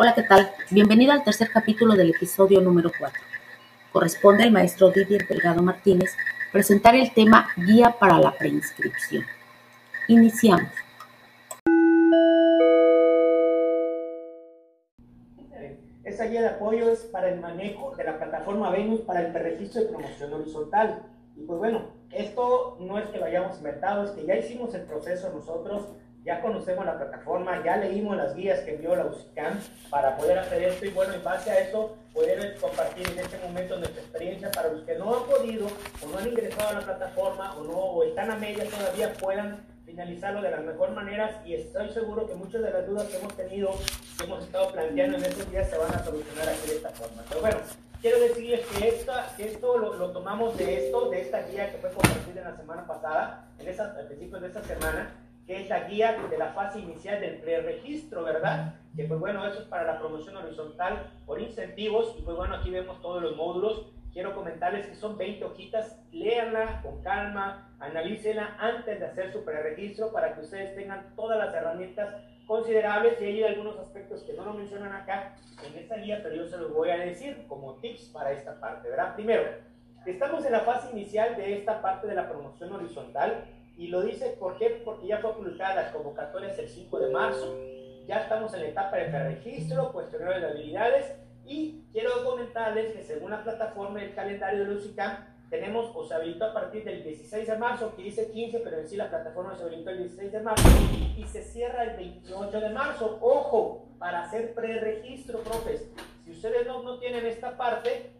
Hola, ¿qué tal? Bienvenido al tercer capítulo del episodio número 4. Corresponde al maestro Didier Delgado Martínez presentar el tema Guía para la preinscripción. Iniciamos. Esa guía de apoyo es para el manejo de la plataforma Venus para el registro de promoción horizontal. Y pues bueno, esto no es que lo hayamos inventado, es que ya hicimos el proceso nosotros ya conocemos la plataforma, ya leímos las guías que envió la UCICAM para poder hacer esto y bueno, en base a eso poder compartir en este momento nuestra experiencia para los que no han podido o no han ingresado a la plataforma o no o están a media todavía puedan finalizarlo de las mejores maneras y estoy seguro que muchas de las dudas que hemos tenido, que hemos estado planteando en estos días se van a solucionar aquí de esta forma. Pero bueno, quiero decirles que, esta, esto lo, lo, tomamos de esto, de esta guía que fue compartida en la semana pasada, en esa, al principio de esta semana, que es la guía de la fase inicial del preregistro, ¿verdad? Que pues bueno, eso es para la promoción horizontal por incentivos y pues bueno, aquí vemos todos los módulos. Quiero comentarles que son 20 hojitas, léanla con calma, analícenla antes de hacer su preregistro para que ustedes tengan todas las herramientas considerables y hay algunos aspectos que no lo mencionan acá en esta guía, pero yo se los voy a decir como tips para esta parte, ¿verdad? Primero, estamos en la fase inicial de esta parte de la promoción horizontal y lo dice, ¿por qué? Porque ya fue publicada las convocatorias el 5 de marzo, ya estamos en la etapa de registro, cuestionario de habilidades, y quiero comentarles que según la plataforma del calendario de Lucicam, tenemos o se habilitó a partir del 16 de marzo, que dice 15, pero en sí la plataforma se habilitó el 16 de marzo, y se cierra el 28 de marzo. Ojo, para hacer preregistro, profes. Si ustedes no, no tienen esta parte,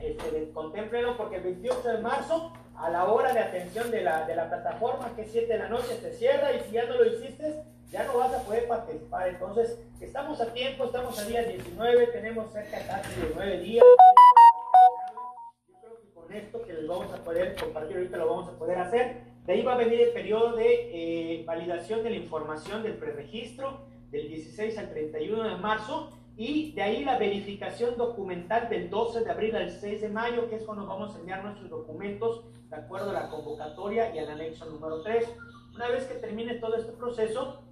este, contémplenlo porque el 28 de marzo a la hora de atención de la, de la plataforma, que es 7 de la noche, se cierra y si ya no lo hiciste, ya no vas a poder participar. Entonces, estamos a tiempo, estamos a día 19, tenemos cerca casi de 9 días. Yo creo que con esto que les vamos a poder compartir ahorita lo vamos a poder hacer. De ahí va a venir el periodo de eh, validación de la información del preregistro del 16 al 31 de marzo y de ahí la verificación documental del 12 de abril al 6 de mayo, que es cuando vamos a enviar nuestros documentos de acuerdo a la convocatoria y al anexo número 3. Una vez que termine todo este proceso,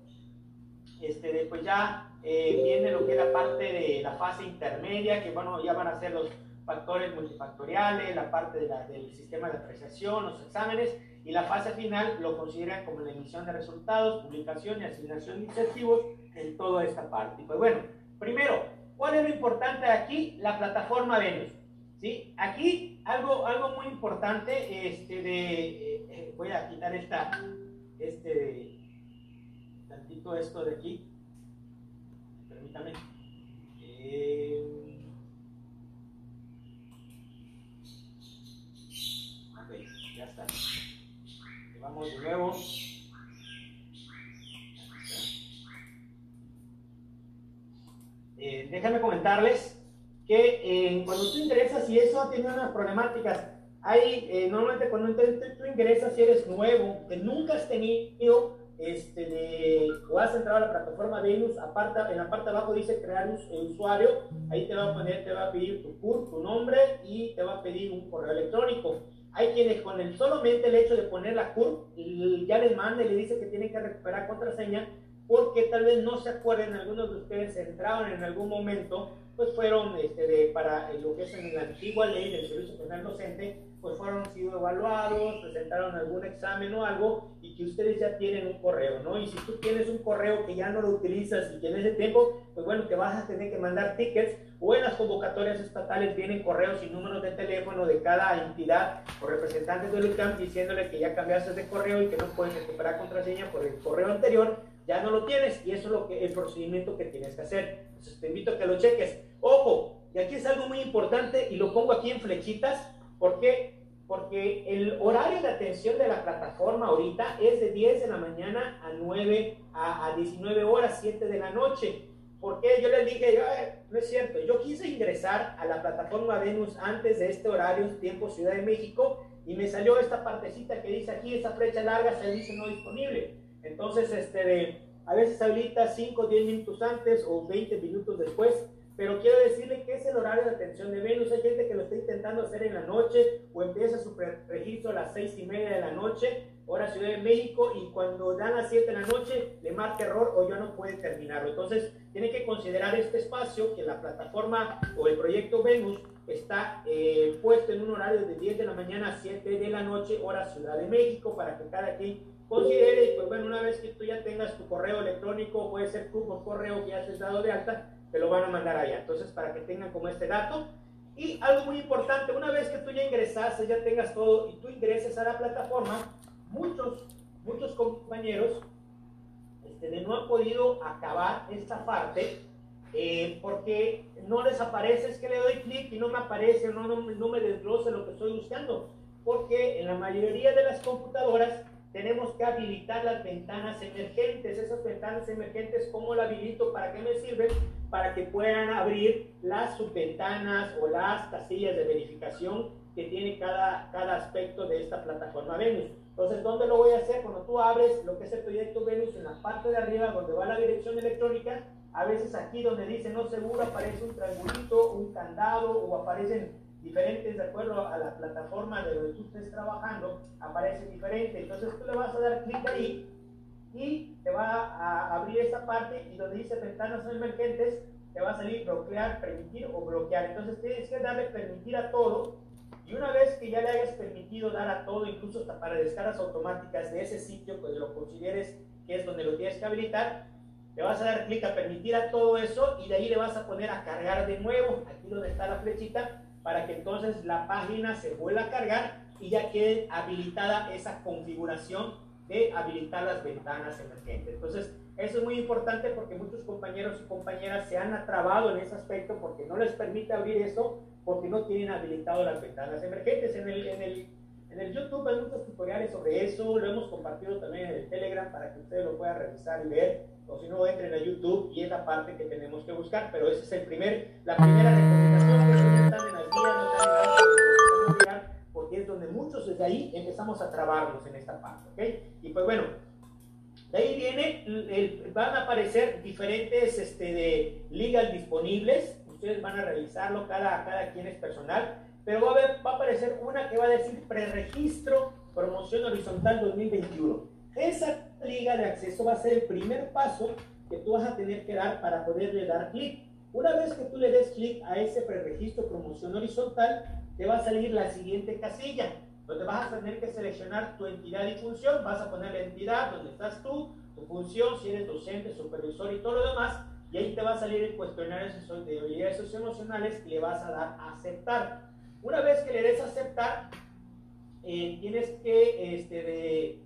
este, pues ya eh, viene lo que es la parte de la fase intermedia, que bueno, ya van a ser los factores multifactoriales, la parte de la, del sistema de apreciación, los exámenes, y la fase final lo consideran como la emisión de resultados, publicación y asignación de incentivos en toda esta parte. Y pues bueno, Primero, ¿cuál es lo importante aquí? La plataforma Venus. ¿Sí? Aquí algo, algo muy importante, este de, eh, eh, voy a quitar esta, este, tantito esto de aquí, permítame. Eh, ok, ya está. Vamos de nuevo. eh, déjame comentarles que eh, cuando tú ingresas y eso tiene unas problemáticas, hay eh, normalmente cuando tú ingresas y eres nuevo, que nunca has tenido este, de, o has entrado a la plataforma Venus, aparta, en la parte de abajo dice crear un usuario, ahí te va a poner, te va a pedir tu CUR, tu nombre y te va a pedir un correo electrónico. Hay quienes con el solamente el hecho de poner la CUR, ya les manda y le dice que tienen que recuperar contraseña porque tal vez no se acuerden, algunos de ustedes entraron en algún momento, pues fueron este, de, para lo que es en la antigua ley del Servicio Penal Docente, pues fueron sido evaluados, presentaron algún examen o algo y que ustedes ya tienen un correo, ¿no? Y si tú tienes un correo que ya no lo utilizas y que en ese tiempo, pues bueno, te vas a tener que mandar tickets o en las convocatorias estatales vienen correos y números de teléfono de cada entidad o representantes del UCAM diciéndole que ya cambiaste de correo y que no puedes recuperar contraseña por el correo anterior ya no lo tienes y eso es lo que, el procedimiento que tienes que hacer. Entonces te invito a que lo cheques. Ojo, y aquí es algo muy importante y lo pongo aquí en flechitas. ¿Por qué? Porque el horario de atención de la plataforma ahorita es de 10 de la mañana a 9 a, a 19 horas, 7 de la noche. Porque yo les dije, no es cierto, yo quise ingresar a la plataforma Venus antes de este horario, tiempo Ciudad de México, y me salió esta partecita que dice aquí, esta flecha larga, se dice no disponible. Entonces, este, de, a veces habilita 5 o 10 minutos antes o 20 minutos después, pero quiero decirle que es el horario de atención de Venus. Hay gente que lo está intentando hacer en la noche o empieza su registro a las seis y media de la noche, hora Ciudad de México, y cuando dan las 7 de la noche le marca error o ya no puede terminarlo. Entonces, tiene que considerar este espacio que la plataforma o el proyecto Venus está eh, puesto en un horario de 10 de la mañana a 7 de la noche, hora Ciudad de México, para que cada quien considere, y pues bueno, una vez que tú ya tengas tu correo electrónico, puede ser tu correo que ya has dado de alta, te lo van a mandar allá. Entonces, para que tengan como este dato. Y algo muy importante, una vez que tú ya ingresaste, ya tengas todo y tú ingreses a la plataforma, muchos, muchos compañeros este, no han podido acabar esta parte eh, porque no les aparece, es que le doy clic y no me aparece, no, no, no me desglose lo que estoy buscando, porque en la mayoría de las computadoras tenemos que habilitar las ventanas emergentes. Esas ventanas emergentes, ¿cómo la habilito? ¿Para qué me sirven? Para que puedan abrir las subventanas o las casillas de verificación que tiene cada, cada aspecto de esta plataforma Venus. Entonces, ¿dónde lo voy a hacer? Cuando tú abres lo que es el proyecto Venus en la parte de arriba donde va la dirección electrónica, a veces aquí donde dice no seguro aparece un triangulito, un candado o aparecen diferentes de acuerdo a la plataforma de donde tú estés trabajando, aparece diferente. Entonces tú le vas a dar clic ahí y te va a abrir esta parte y donde dice ventanas emergentes, te va a salir bloquear, permitir o bloquear. Entonces tienes que darle permitir a todo y una vez que ya le hayas permitido dar a todo, incluso hasta para descargas automáticas de ese sitio, pues lo consideres que es donde lo tienes que habilitar, le vas a dar clic a permitir a todo eso y de ahí le vas a poner a cargar de nuevo, aquí donde está la flechita, para que entonces la página se vuelva a cargar y ya quede habilitada esa configuración de habilitar las ventanas emergentes. Entonces, eso es muy importante porque muchos compañeros y compañeras se han atrabado en ese aspecto porque no les permite abrir eso porque no tienen habilitado las ventanas emergentes. En el, en el, en el YouTube hay muchos tutoriales sobre eso, lo hemos compartido también en el Telegram para que ustedes lo puedan revisar y ver, o si no, entren a YouTube y es la parte que tenemos que buscar, pero ese es el primer, la primera recomendación, porque es donde muchos desde ahí empezamos a trabarnos en esta parte, ¿ok? Y pues bueno, de ahí viene, van a aparecer diferentes este, de legal disponibles, ustedes van a revisarlo, cada, cada quien es personal, pero va a, va a aparecer una que va a decir preregistro promoción horizontal 2021. Esa liga de acceso va a ser el primer paso que tú vas a tener que dar para poderle dar clic. Una vez que tú le des clic a ese preregistro promoción horizontal, te va a salir la siguiente casilla, donde vas a tener que seleccionar tu entidad y función, vas a poner la entidad, donde estás tú, tu función, si eres docente, supervisor y todo lo demás, y ahí te va a salir el cuestionario de habilidades socioemocionales y le vas a dar a aceptar. Una vez que le des aceptar, eh, tienes que, este,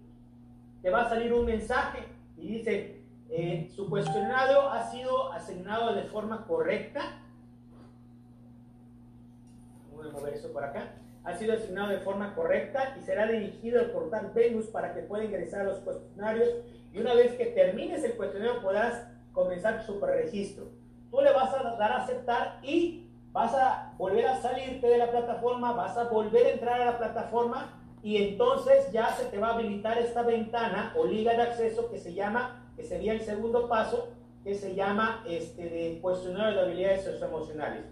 te va a salir un mensaje y dice, eh, su cuestionario ha sido asignado de forma correcta. Voy a mover eso por acá. Ha sido asignado de forma correcta y será dirigido al portal Venus para que pueda ingresar a los cuestionarios. Y una vez que termines el cuestionario podrás comenzar su preregistro. Tú le vas a dar a aceptar y vas a volver a salirte de la plataforma, vas a volver a entrar a la plataforma y entonces ya se te va a habilitar esta ventana o liga de acceso que se llama, que sería el segundo paso, que se llama este de cuestionario de habilidades socioemocionales.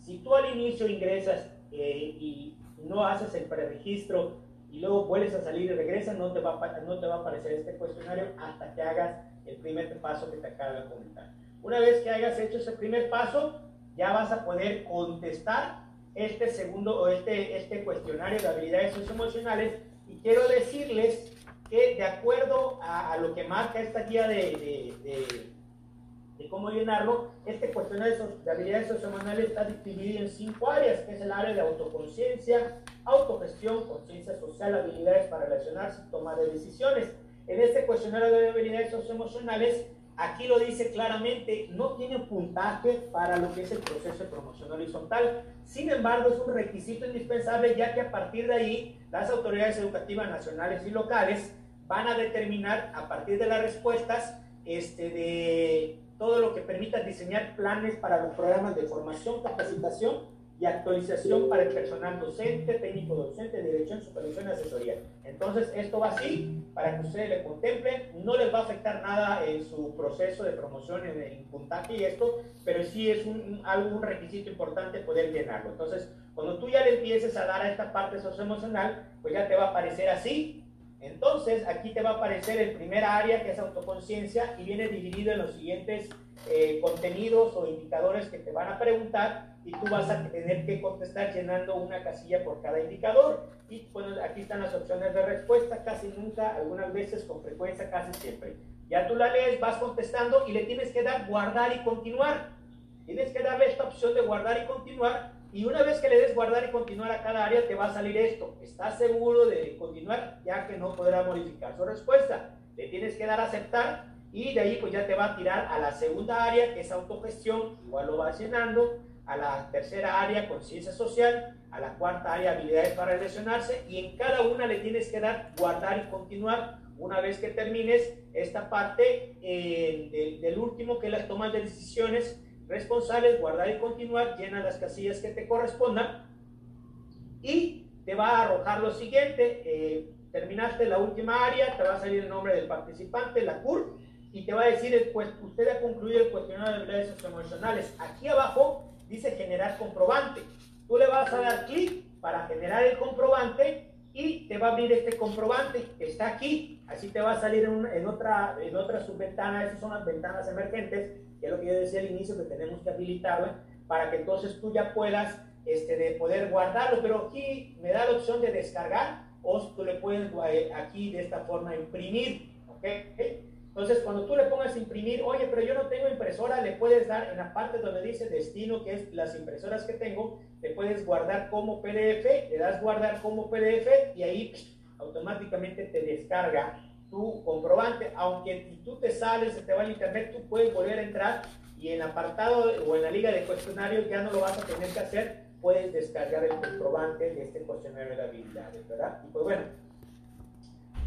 Si tú al inicio ingresas eh, y no haces el preregistro y luego vuelves a salir y regresas, no te, va a, no te va a aparecer este cuestionario hasta que hagas el primer paso que te acabo de comentar. Una vez que hayas hecho ese primer paso, ya vas a poder contestar este segundo o este, este cuestionario de habilidades socioemocionales y quiero decirles que de acuerdo a, lo que marca esta guía de, de, de, cómo llenarlo, este cuestionario de habilidades socioemocionales está dividido en cinco áreas, que es el área de autoconciencia, autogestión, conciencia social, habilidades para relacionarse y tomar decisiones. En este cuestionario de habilidades socioemocionales, aquí lo dice claramente, no tiene puntaje para lo que es el proceso de promoción horizontal. Sin embargo, es un requisito indispensable ya que a partir de ahí las autoridades educativas nacionales y locales van a determinar a partir de las respuestas este, de todo lo que permita diseñar planes para los programas de formación, capacitación y actualización para el personal docente, técnico docente, dirección, supervisión y asesoría. Entonces, esto va así para que ustedes le contemplen. No les va a afectar nada en su proceso de promoción, en el puntaje y esto, pero sí es un, requisito importante poder llenarlo. Entonces, cuando tú ya le empieces a dar a esta parte socioemocional, pues ya te va a aparecer así. Entonces, aquí te va a aparecer el primer área que es autoconciencia y viene dividido en los siguientes eh, contenidos o indicadores que te van a preguntar y tú vas a tener que contestar llenando una casilla por cada indicador. Y bueno, aquí están las opciones de respuesta, casi nunca, algunas veces con frecuencia, casi siempre. Ya tú la lees, vas contestando y le tienes que dar guardar y continuar. Tienes que darle esta opción de guardar y continuar. Y una vez que le des guardar y continuar a cada área, te va a salir esto. ¿Estás seguro de continuar? Ya que no podrá modificar su respuesta. Le tienes que dar a aceptar y de ahí pues ya te va a tirar a la segunda área, que es autogestión. Igual lo vas llenando a la tercera área, conciencia social, a la cuarta área, habilidades para relacionarse, y en cada una le tienes que dar guardar y continuar. Una vez que termines esta parte eh, del, último, que es las tomas de decisiones responsables, guardar y continuar, llena las casillas que te correspondan, y te va a arrojar lo siguiente, eh, terminaste la última área, te va a salir el nombre del participante, la CUR, y te va a decir, pues, usted ha concluido el cuestionario de habilidades socioemocionales. Aquí abajo dice generar comprobante. Tú le vas a dar clic para generar el comprobante y te va a abrir este comprobante que está aquí. Así te va a salir en, otra, en otra subventana. Esas son las ventanas emergentes, que es lo que yo decía al inicio, que tenemos que habilitarlo para que entonces tú ya puedas este, de poder guardarlo. Pero aquí me da la opción de descargar o tú le puedes eh, aquí de esta forma imprimir. ¿okay? Entonces, cuando tú le pongas imprimir, oye, pero yo no tengo impresora, le puedes dar en la parte donde dice destino, que es las impresoras que tengo, le puedes guardar como PDF, le das guardar como PDF y ahí automáticamente te descarga tu comprobante. Aunque si tú te sales, se te va al internet, tú puedes volver a entrar y en el apartado o en la liga de cuestionarios ya no lo vas a tener que hacer, puedes descargar el comprobante de este cuestionario de habilidades, ¿verdad? Y pues bueno,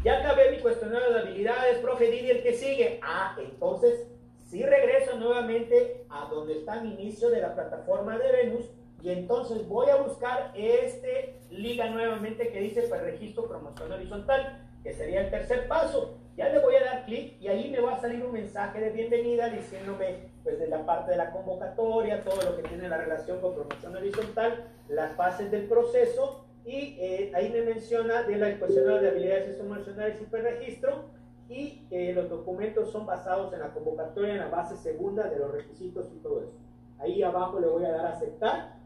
ya acabé mi cuestionario de habilidades, profe, dime el que sigue. Ah, entonces sí regreso nuevamente a donde está el inicio de la plataforma de Venus y entonces voy a buscar este liga nuevamente que dice pues, registro promoción horizontal, que sería el tercer paso. Ya le voy a dar clic y ahí me va a salir un mensaje de bienvenida diciéndome pues de la parte de la convocatoria, todo lo que tiene la relación con promoción horizontal, las fases del proceso y eh, ahí me menciona de la cuestionario de habilidades emocionales y preregistro y eh, los documentos son basados en la convocatoria en la base segunda de los requisitos y todo eso. Ahí abajo le voy a dar a aceptar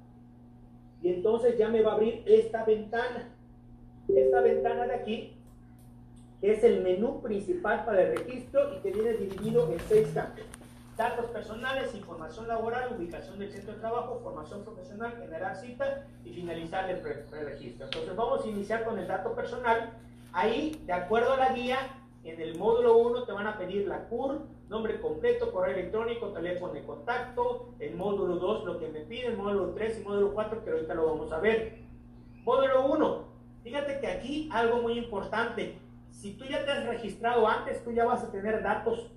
y entonces ya me va a abrir esta ventana. Esta ventana de aquí que es el menú principal para el registro y que viene dividido en seis campos datos personales, información laboral, ubicación del centro de trabajo, formación profesional, generar cita y finalizar el preregistro. Entonces vamos a iniciar con el dato personal. Ahí, de acuerdo a la guía, en el módulo 1 te van a pedir la CUR, nombre completo, correo electrónico, teléfono de contacto. El módulo 2 lo que me piden, módulo 3 y módulo 4 que ahorita lo vamos a ver. Módulo 1, fíjate que aquí algo muy importante. Si tú ya te has registrado antes, tú ya vas a tener datos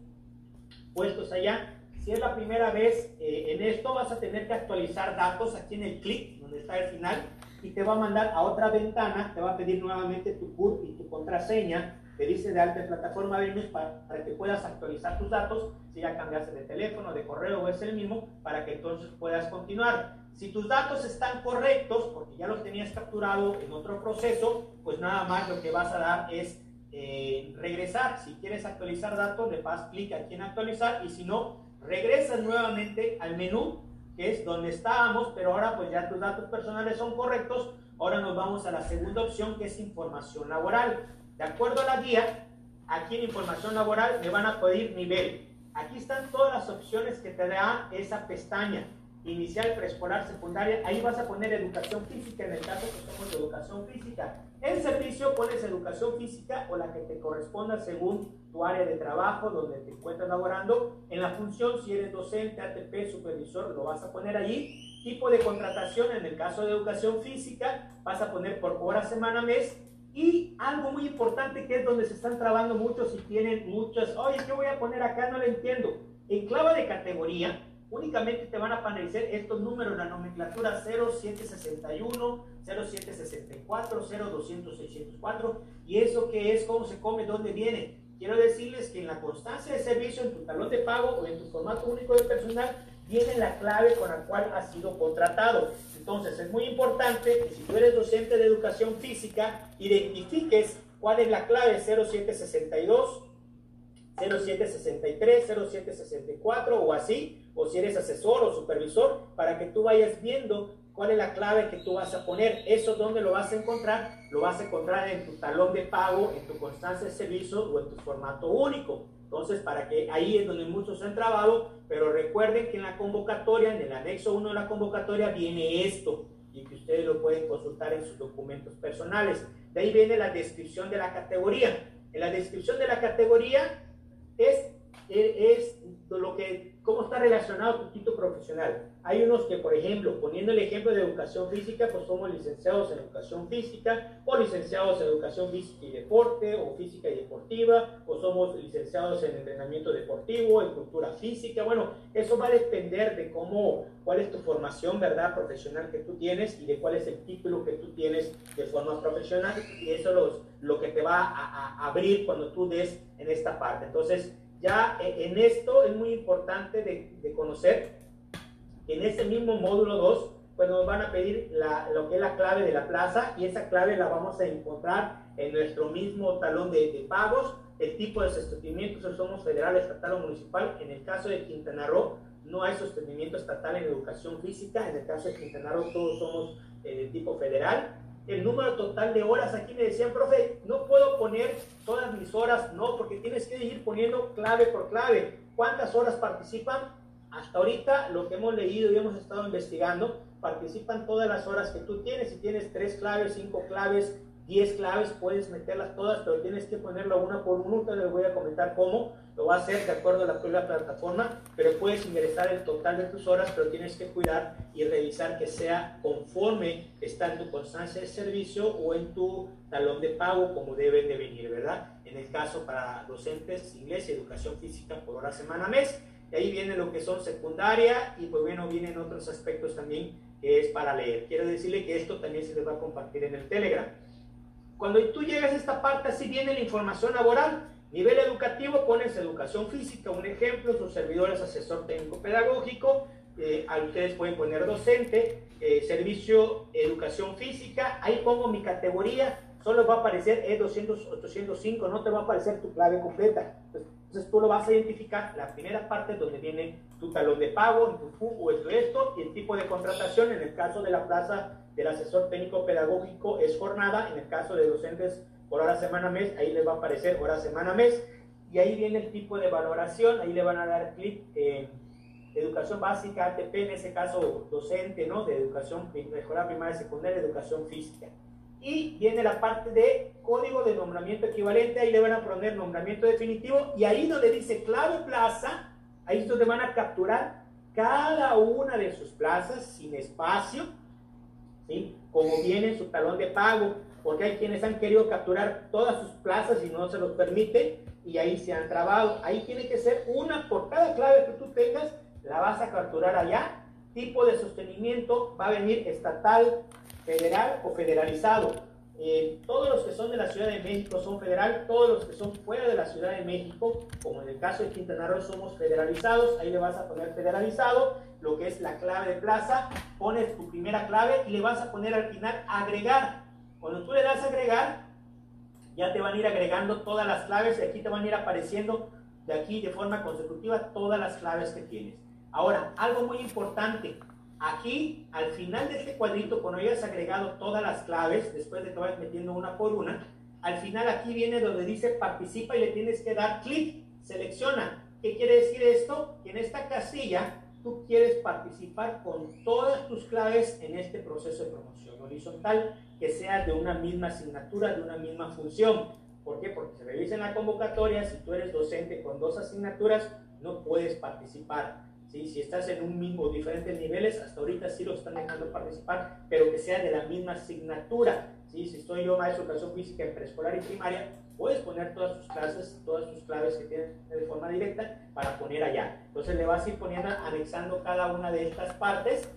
puestos allá. Si es la primera vez eh, en esto, vas a tener que actualizar datos aquí en el clic, donde está el final, y te va a mandar a otra ventana, te va a pedir nuevamente tu CURP y tu contraseña, te dice de alta plataforma Venus para, para, que puedas actualizar tus datos, si ya cambiaste de teléfono, de correo o es el mismo, para que entonces puedas continuar. Si tus datos están correctos, porque ya los tenías capturado en otro proceso, pues nada más lo que vas a dar es eh, regresar. Si quieres actualizar datos, le das clic aquí en actualizar y si no, regresas nuevamente al menú, que es donde estábamos, pero ahora pues ya tus datos personales son correctos. Ahora nos vamos a la segunda opción, que es información laboral. De acuerdo a la guía, aquí en información laboral me van a pedir nivel. Aquí están todas las opciones que te da esa pestaña inicial, preescolar, secundaria, ahí vas a poner educación física en el caso que somos de educación física. En servicio pones educación física o la que te corresponda según tu área de trabajo, donde te encuentras laborando. En la función, si eres docente, ATP, supervisor, lo vas a poner allí. Tipo de contratación, en el caso de educación física, vas a poner por hora, semana, mes. Y algo muy importante que es donde se están trabando muchos y tienen muchas, oye, ¿qué voy a poner acá? No lo entiendo. En clave de categoría, únicamente te van a aparecer estos números, la nomenclatura 0761, 0764, 0200, 604. ¿Y eso qué es? ¿Cómo se come? ¿Dónde viene? Quiero decirles que en la constancia de servicio, en tu talón de pago o en tu formato único de personal, viene la clave con la cual has sido contratado. Entonces, es muy importante que si tú eres docente de educación física, identifiques cuál es la clave 0762, 0763, 0764 o así, o si eres asesor o supervisor, para que tú vayas viendo cuál es la clave que tú vas a poner. Eso dónde lo vas a encontrar, lo vas a encontrar en tu talón de pago, en tu constancia de servicio o en tu formato único. Entonces, para que ahí es donde muchos han trabado, pero recuerden que en la convocatoria, en el anexo 1 de la convocatoria, viene esto y que ustedes lo pueden consultar en sus documentos personales. De ahí viene la descripción de la categoría. En la descripción de la categoría es, es lo que, cómo está relacionado tu título profesional. Hay unos que, por ejemplo, poniendo el ejemplo de educación física, pues somos licenciados en educación física, o licenciados en educación física y deporte, o física y deportiva, o somos licenciados en entrenamiento deportivo, en cultura física. Bueno, eso va a depender de cómo, cuál es tu formación, ¿verdad?, profesional que tú tienes y de cuál es el título que tú tienes de forma profesional. Y eso es lo que te va a, a abrir cuando tú des en esta parte. Entonces, ya e, en esto es muy importante de, conocer que en ese mismo módulo 2, pues nos van a pedir lo que es la clave de la plaza y esa clave la vamos a encontrar en nuestro mismo talón de, pagos, el tipo de sostenimiento, si somos federal, estatal o municipal. En el caso de Quintana Roo, no hay sostenimiento estatal en educación física, en el caso de Quintana Roo todos somos eh, de tipo federal el número total de horas. Aquí me decían, profe, no puedo poner todas mis horas, no, porque tienes que ir poniendo clave por clave. ¿Cuántas horas participan? Hasta ahorita, lo que hemos leído y hemos estado investigando, participan todas las horas que tú tienes. Si tienes tres claves, cinco claves, 10 claves, puedes meterlas todas, pero tienes que ponerlo una por una. Les voy a comentar cómo. Lo va a hacer de acuerdo a la propia plataforma, pero puedes ingresar el total de tus horas, pero tienes que cuidar y revisar que sea conforme está en tu constancia de servicio o en tu talón de pago, como deben de venir, ¿verdad? En el caso para docentes, inglés y educación física por hora, semana, mes. Y ahí viene lo que son secundaria y pues bueno, vienen otros aspectos también que es para leer. Quiero decirle que esto también se les va a compartir en el Telegram. Cuando tú llegas a esta parte, así viene la información laboral. Nivel educativo, pones educación física, un ejemplo, sus servidores asesor técnico pedagógico, eh, ustedes pueden poner docente, eh, servicio educación física, ahí pongo mi categoría, solo va a aparecer E200, 805, no te va a aparecer tu clave completa. Entonces tú lo vas a identificar, la primera parte donde viene tu talón de pago, tu FU o esto, y el tipo de contratación, en el caso de la plaza del asesor técnico pedagógico es jornada, en el caso de docentes por hora, semana, mes, ahí les va a aparecer hora, semana, mes, y ahí viene el tipo de valoración, ahí le van a dar clic en educación básica, ATP, en ese caso docente, ¿no? De educación, mejora primaria, secundaria, educación física. Y viene la parte de código de nombramiento equivalente, ahí le van a poner nombramiento definitivo, y ahí donde dice clave plaza, ahí es donde van a capturar cada una de sus plazas sin espacio, ¿sí? como viene en su talón de pago, porque hay quienes han querido capturar todas sus plazas y no se los permite y ahí se han trabado. Ahí tiene que ser una por cada clave que tú tengas, la vas a capturar allá. Tipo de sostenimiento va a venir estatal, federal o federalizado. Eh, todos los que son de la Ciudad de México son federal, todos los que son fuera de la Ciudad de México, como en el caso de Quintana Roo, somos federalizados. Ahí le vas a poner federalizado, lo que es la clave de plaza. Pones tu primera clave y le vas a poner al final agregar. Cuando tú le das agregar, ya te van a ir agregando todas las claves y aquí te van a ir apareciendo de aquí de forma consecutiva todas las claves que tienes. Ahora, algo muy importante, Aquí, al final de este cuadrito, cuando hayas agregado todas las claves, después de que vayas metiendo una por una, al final aquí viene donde dice participa y le tienes que dar clic, selecciona. ¿Qué quiere decir esto? Que en esta casilla tú quieres participar con todas tus claves en este proceso de promoción horizontal, que sea de una misma asignatura, de una misma función. ¿Por qué? Porque se revisa en la convocatoria, si tú eres docente con dos asignaturas, no puedes participar ¿sí? Si estás en un mismo, diferentes niveles, hasta ahorita sí los están dejando participar, pero que sea de la misma asignatura. ¿sí? Si estoy yo maestro de educación física en preescolar y primaria, puedes poner todas sus clases, todas sus claves que tienes de forma directa para poner allá. Entonces le vas a ir poniendo, anexando cada una de estas partes.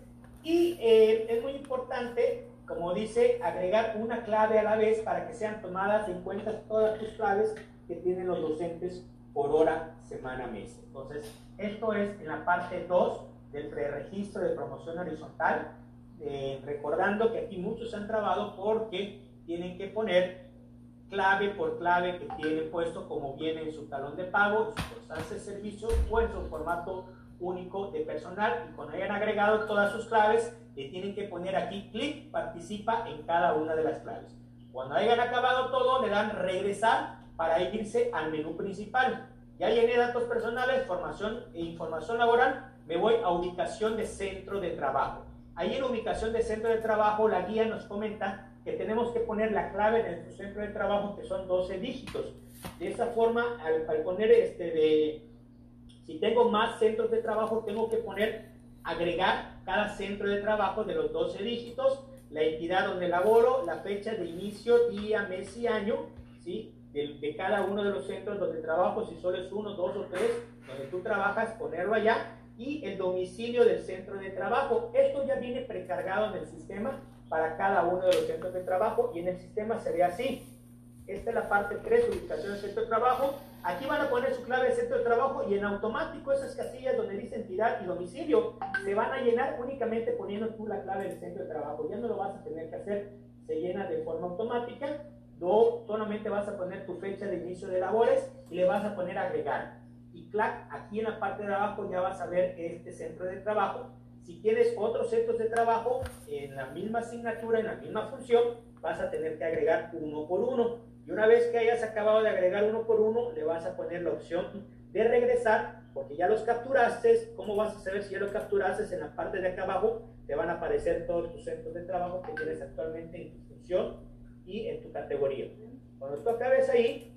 Y eh, es muy importante, como dice, agregar una clave a la vez para que sean tomadas en cuenta todas tus claves que tienen los docentes por hora, semana, mes. Entonces, esto es en la parte 2 del preregistro de promoción horizontal. Eh, recordando que aquí muchos se han trabado porque tienen que poner clave por clave que tienen puesto como viene en su talón de pago, en su constancia de servicio o en su formato único de personal y cuando hayan agregado todas sus claves le tienen que poner aquí clic participa en cada una de las claves. Cuando hayan acabado todo le dan regresar para irse al menú principal. Ya llené datos personales, formación e información laboral, me voy a ubicación de centro de trabajo. Ahí en ubicación de centro de trabajo la guía nos comenta que tenemos que poner la clave de nuestro centro de trabajo que son 12 dígitos. De esa forma, al, al poner este de, si tengo más centros de trabajo, tengo que poner, agregar cada centro de trabajo de los 12 dígitos, la entidad donde laboro, la fecha de inicio, día, mes y año, ¿sí? de, cada uno de los centros donde trabajo, si solo es uno, dos o tres, donde tú trabajas, ponerlo allá, y el domicilio del centro de trabajo. Esto ya viene precargado en el sistema para cada uno de los centros de trabajo y en el sistema se ve así. Esta es la parte 3, ubicación del centro de trabajo. Aquí van a poner su clave de centro de trabajo y en automático esas casillas donde dice entidad y domicilio se van a llenar únicamente poniendo tú la clave del centro de trabajo. Ya no lo vas a tener que hacer, se llena de forma automática no solamente vas a poner tu fecha de inicio de labores y le vas a poner agregar. Y clac, aquí en la parte de abajo ya vas a ver este centro de trabajo. Si tienes otros centros de trabajo en la misma asignatura, en la misma función, vas a tener que agregar uno por uno. Y una vez que hayas acabado de agregar uno por uno, le vas a poner la opción de regresar, porque ya los capturaste. ¿Cómo vas a saber si ya los capturaste? En la parte de acá abajo te van a aparecer todos tus centros de trabajo que tienes actualmente en tu función y en tu categoría. Cuando tú acabes ahí,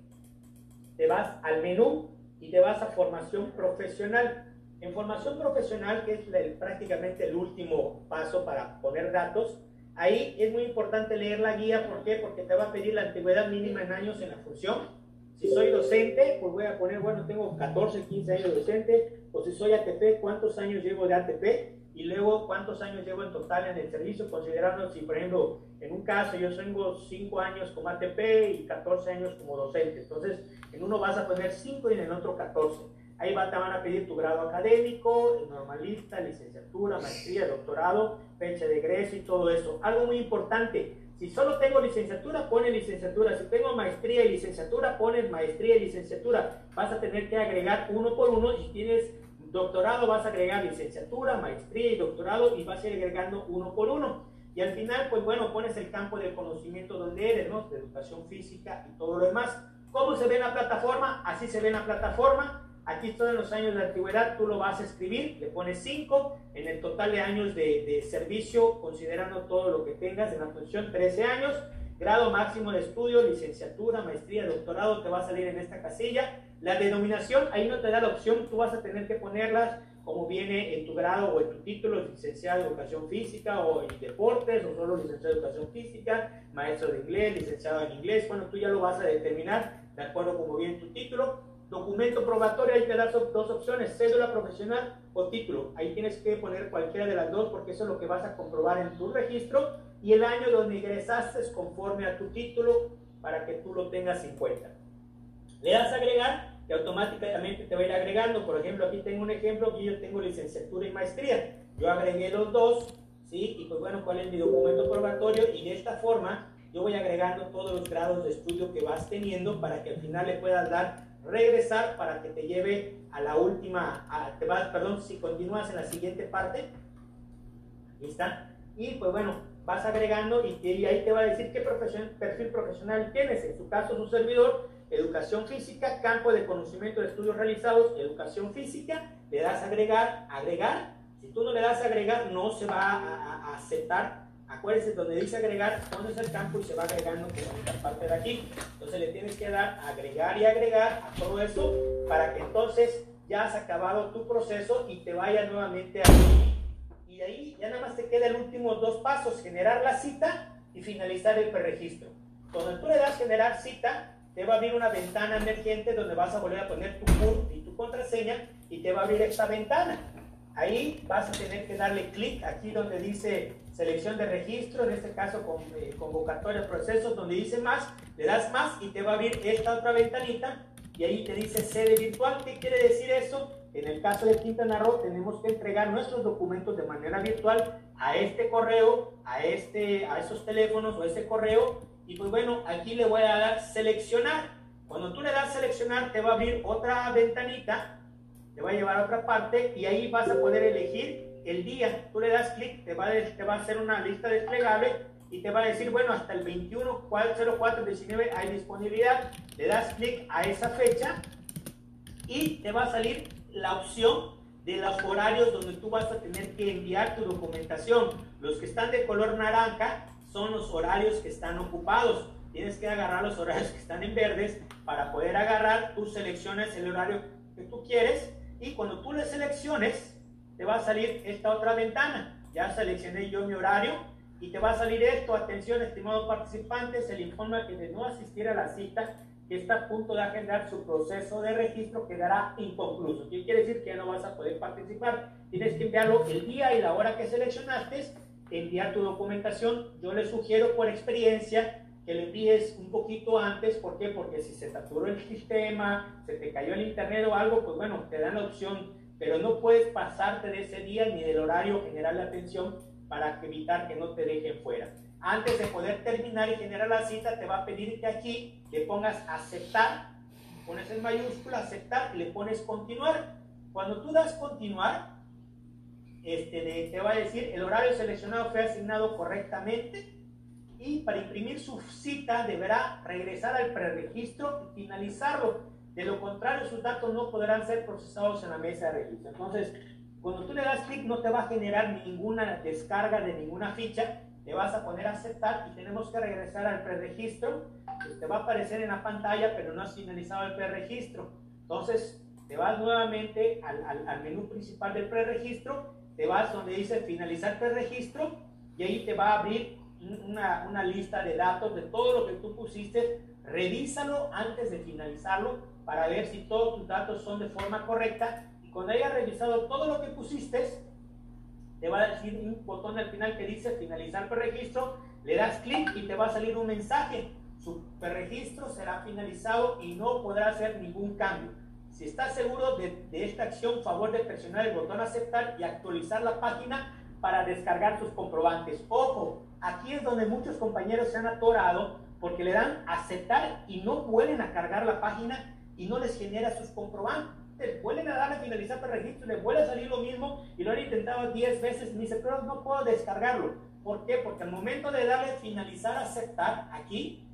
te vas al menú y te vas a formación profesional. En formación profesional, que es prácticamente el último paso para poner datos, ahí es muy importante leer la guía. ¿Por qué? Porque te va a pedir la antigüedad mínima en años en la función. Si soy docente, pues voy a poner, bueno, tengo 14, 15 años docente. O si soy ATP, ¿cuántos años llevo de ATP? y luego cuántos años llevo en total en el servicio, considerando si, por ejemplo, en un caso yo tengo 5 años como ATP y 14 años como docente. Entonces, en uno vas a poner 5 y en el otro 14. Ahí va, te van a pedir tu grado académico, normalista, licenciatura, maestría, doctorado, fecha de egreso y todo eso. Algo muy importante, si solo tengo licenciatura, pone licenciatura. Si tengo maestría y licenciatura, pones maestría y licenciatura. Vas a tener que agregar uno por uno si tienes Doctorado vas a agregar licenciatura, maestría y doctorado y vas a ir agregando uno por uno. Y al final, pues bueno, pones el campo del conocimiento donde eres, ¿no? De educación física y todo lo demás. ¿Cómo se ve en la plataforma? Así se ve en la plataforma. Aquí todos los años de antigüedad tú lo vas a escribir, le pones 5 en el total de años de, de, servicio, considerando todo lo que tengas en la función, 13 años. Grado máximo de estudio, licenciatura, maestría, doctorado, te va a salir en esta casilla. La denominación, ahí no te da la opción, tú vas a tener que ponerlas como viene en tu grado o en tu título, licenciado en educación física o en deportes, o solo licenciado en educación física, maestro de inglés, licenciado en inglés, bueno, tú ya lo vas a determinar de acuerdo como viene tu título. Documento probatorio, ahí te das dos opciones, cédula profesional o título. Ahí tienes que poner cualquiera de las dos porque eso es lo que vas a comprobar en tu registro y el año donde ingresaste conforme a tu título para que tú lo tengas en cuenta. Le das a agregar y automáticamente te va a ir agregando. Por ejemplo, aquí tengo un ejemplo que yo tengo licenciatura y maestría. Yo agregué los dos, ¿sí? Y pues bueno, ¿cuál es mi documento probatorio? Y de esta forma yo voy agregando todos los grados de estudio que vas teniendo para que al final le puedas dar regresar para que te lleve a la última, te vas, perdón, si continúas en la siguiente parte, ¿lista? Y pues bueno, vas agregando y, y ahí te va a decir qué profesión, perfil profesional tienes. En su caso, su servidor educación física, campo de conocimiento de estudios realizados, educación física, le das agregar, agregar. Si tú no le das agregar, no se va a, aceptar. Acuérdense, donde dice agregar, pones el campo y se va agregando con esta parte de aquí. Entonces le tienes que dar agregar y agregar a todo eso para que entonces ya has acabado tu proceso y te vaya nuevamente aquí. Y ahí ya nada más te queda el último dos pasos, generar la cita y finalizar el preregistro. Cuando tú le das generar cita, te va a abrir una ventana emergente donde vas a volver a poner tu CURP y tu contraseña y te va a abrir esta ventana. Ahí vas a tener que darle clic aquí donde dice selección de registro, en este caso con, eh, convocatoria procesos, donde dice más, le das más y te va a abrir esta otra ventanita y ahí te dice sede virtual. ¿Qué quiere decir eso? En el caso de Quintana Roo tenemos que entregar nuestros documentos de manera virtual a este correo, a, este, a esos teléfonos o ese correo. Y pues bueno, aquí le voy a dar seleccionar. Cuando tú le das seleccionar te va a abrir otra ventanita, te va a llevar a otra parte y ahí vas a poder elegir el día. Tú le das clic, te, va te va a hacer una lista desplegable y te va a decir, bueno, hasta el 21, 04, 19 hay disponibilidad. Le das clic a esa fecha y te va a salir la opción de los horarios donde tú vas a tener que enviar tu documentación. Los que están de color naranja son los horarios que están ocupados. Tienes que agarrar los horarios que están en verdes para poder agarrar, tú selecciones el horario que tú quieres y cuando tú le selecciones, te va a salir esta otra ventana. Ya seleccioné yo mi horario y te va a salir esto. Atención, estimado participante, se le informa que de no asistir a la cita que está a punto de agendar su proceso de registro quedará inconcluso. ¿Qué quiere decir? Que no vas a poder participar. Tienes que enviarlo el día y la hora que seleccionaste, enviar tu documentación. Yo le sugiero por experiencia que le envíes un poquito antes. ¿Por qué? Porque si se saturó el sistema, se te cayó el internet o algo, pues bueno, te dan la opción. Pero no puedes pasarte de ese día ni del horario general de atención para evitar que no te dejen fuera antes de poder terminar y generar la cita, te va a pedir que aquí le pongas aceptar, pones en mayúscula aceptar le pones continuar. Cuando tú das continuar, este, te va a decir el horario seleccionado fue asignado correctamente y para imprimir su cita deberá regresar al preregistro y finalizarlo. De lo contrario, sus datos no podrán ser procesados en la mesa de registro. Entonces, cuando tú le das clic, no te va a generar ninguna descarga de ninguna ficha, le vas a poner a aceptar y tenemos que regresar al preregistro. Te va a aparecer en la pantalla, pero no has finalizado el preregistro. Entonces, te vas nuevamente al, al, menú principal del preregistro, te vas donde dice finalizar preregistro y ahí te va a abrir una, una lista de datos de todo lo que tú pusiste. Revísalo antes de finalizarlo para ver si todos tus datos son de forma correcta. Y cuando hayas revisado todo lo que pusiste, te va a decir un botón al final que dice finalizar preregistro, le das clic y te va a salir un mensaje. Su preregistro será finalizado y no podrá hacer ningún cambio. Si estás seguro de, esta acción, favor de presionar el botón aceptar y actualizar la página para descargar sus comprobantes. Ojo, aquí es donde muchos compañeros se han atorado porque le dan aceptar y no vuelven a cargar la página y no les genera sus comprobantes vuelven a darle a finalizar el registro, le vuelve a salir lo mismo y lo han intentado 10 veces. Me dice, pero no puedo descargarlo. ¿Por qué? Porque al momento de darle finalizar, aceptar, aquí,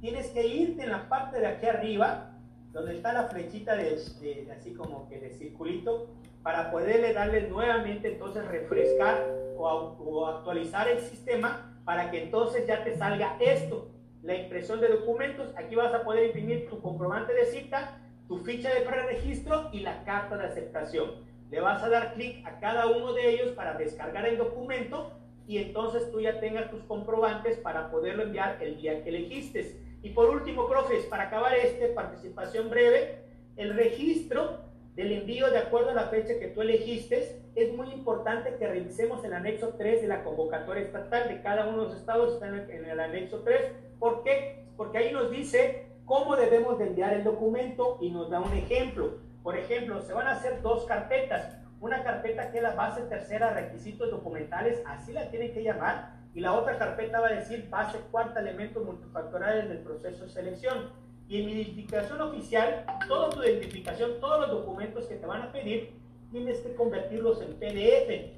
tienes que irte en la parte de aquí arriba, donde está la flechita de, así como que de circulito, para poderle darle nuevamente entonces refrescar o, o actualizar el sistema para que entonces ya te salga esto, la impresión de documentos. Aquí vas a poder imprimir tu comprobante de cita tu ficha de preregistro y la carta de aceptación. Le vas a dar clic a cada uno de ellos para descargar el documento y entonces tú ya tengas tus comprobantes para poderlo enviar el día que elegiste. Y por último, profes, para acabar este, participación breve, el registro del envío de acuerdo a la fecha que tú elegiste, es muy importante que revisemos el anexo 3 de la convocatoria estatal de cada uno de los estados, está en el, anexo 3. ¿Por qué? Porque ahí nos dice cómo debemos de enviar el documento y nos da un ejemplo. Por ejemplo, se van a hacer dos carpetas. Una carpeta que es la base tercera requisitos documentales, así la tienen que llamar, y la otra carpeta va a decir base cuarta elementos multifactoriales del proceso de selección. Y en mi identificación oficial, toda tu identificación, todos los documentos que te van a pedir, tienes que convertirlos en PDF.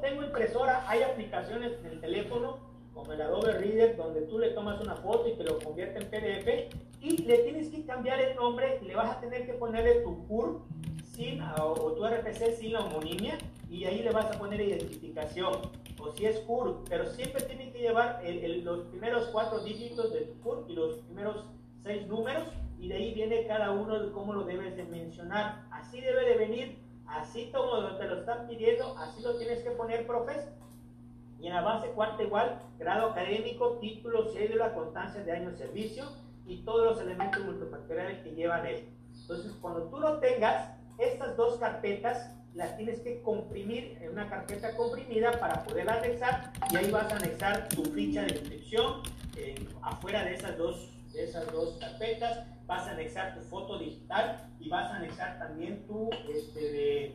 Tengo impresora, hay aplicaciones en el teléfono como el Adobe Reader, donde tú le tomas una foto y te lo convierte en PDF y le tienes que cambiar el nombre, le vas a tener que ponerle tu CUR sin, o, tu RPC sin la homonimia y ahí le vas a poner identificación o si es CUR, pero siempre tiene que llevar los primeros cuatro dígitos de tu CUR y los primeros seis números y de ahí viene cada uno de cómo lo debes de mencionar. Así debe de venir, así como te lo están pidiendo, así lo tienes que poner, profes. Y en la base cuarta igual, grado académico, título, cédula, constancia de año de servicio y todos los elementos multifactoriales que llevan esto. Entonces, cuando tú lo tengas, estas dos carpetas las tienes que comprimir en una carpeta comprimida para poder anexar y ahí vas a anexar tu ficha de inscripción eh, afuera de esas dos de esas dos carpetas vas a anexar tu foto digital y vas a anexar también tu este,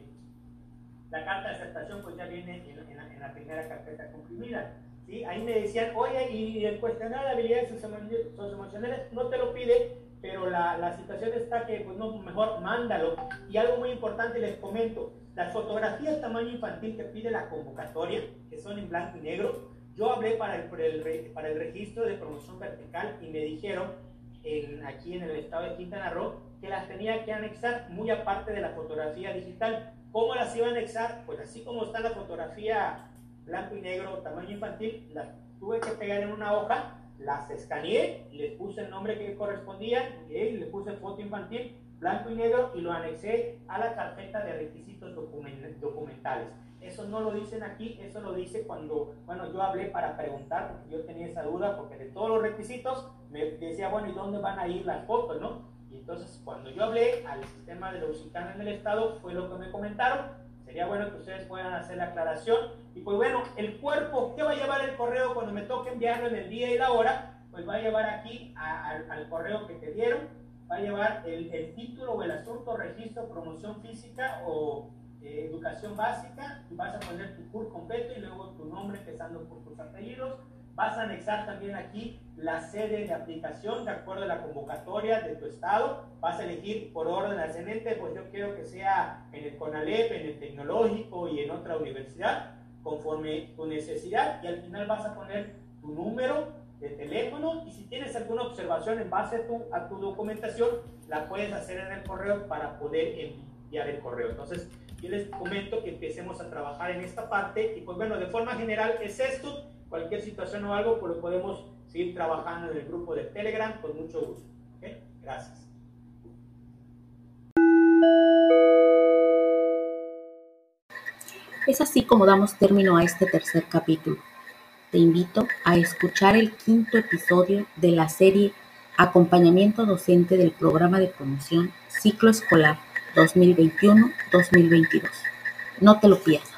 la carta de aceptación pues ya viene en, la, primera carpeta comprimida ¿sí? ahí me decían oye y el cuestionario de habilidades socioemocionales no te lo pide pero la, la, situación está que, pues no, mejor mándalo. Y algo muy importante les comento, las fotografías tamaño infantil que pide la convocatoria, que son en blanco y negro, yo hablé para el, para el, registro de promoción vertical y me dijeron en, aquí en el estado de Quintana Roo que las tenía que anexar muy aparte de la fotografía digital. ¿Cómo las iba a anexar? Pues así como está la fotografía blanco y negro tamaño infantil, las tuve que pegar en una hoja las escaneé, les puse el nombre que correspondía, y le puse foto infantil, blanco y negro, y lo anexé a la carpeta de requisitos documentales. Eso no lo dicen aquí, eso lo dice cuando, bueno, yo hablé para preguntar, porque yo tenía esa duda, porque de todos los requisitos me decía, bueno, ¿y dónde van a ir las fotos, no? Y entonces, cuando yo hablé al sistema de los en el Estado, fue lo que me comentaron, Sería bueno que ustedes puedan hacer la aclaración. Y pues bueno, el cuerpo, ¿qué va a llevar el correo cuando me toque enviarlo en el día y la hora? Pues va a llevar aquí al correo que te dieron, va a llevar el, título o el asunto, registro, promoción física o eh, educación básica. Y vas a poner tu curso completo y luego tu nombre empezando por tus apellidos Vas a anexar también aquí la sede de aplicación de acuerdo a la convocatoria de tu estado. Vas a elegir por orden ascendente, pues yo quiero que sea en el CONALEP, en el tecnológico y en otra universidad, conforme tu necesidad. Y al final vas a poner tu número de teléfono y si tienes alguna observación en base a tu, a tu documentación, la puedes hacer en el correo para poder enviar el correo. Entonces, yo les comento que empecemos a trabajar en esta parte y pues bueno, de forma general es esto cualquier situación o algo, pues lo podemos seguir trabajando en el grupo de Telegram con mucho gusto. Gracias. Es así como damos término a este tercer capítulo. Te invito a escuchar el quinto episodio de la serie Acompañamiento Docente del Programa de Promoción Ciclo Escolar 2021-2022. No te lo pierdas.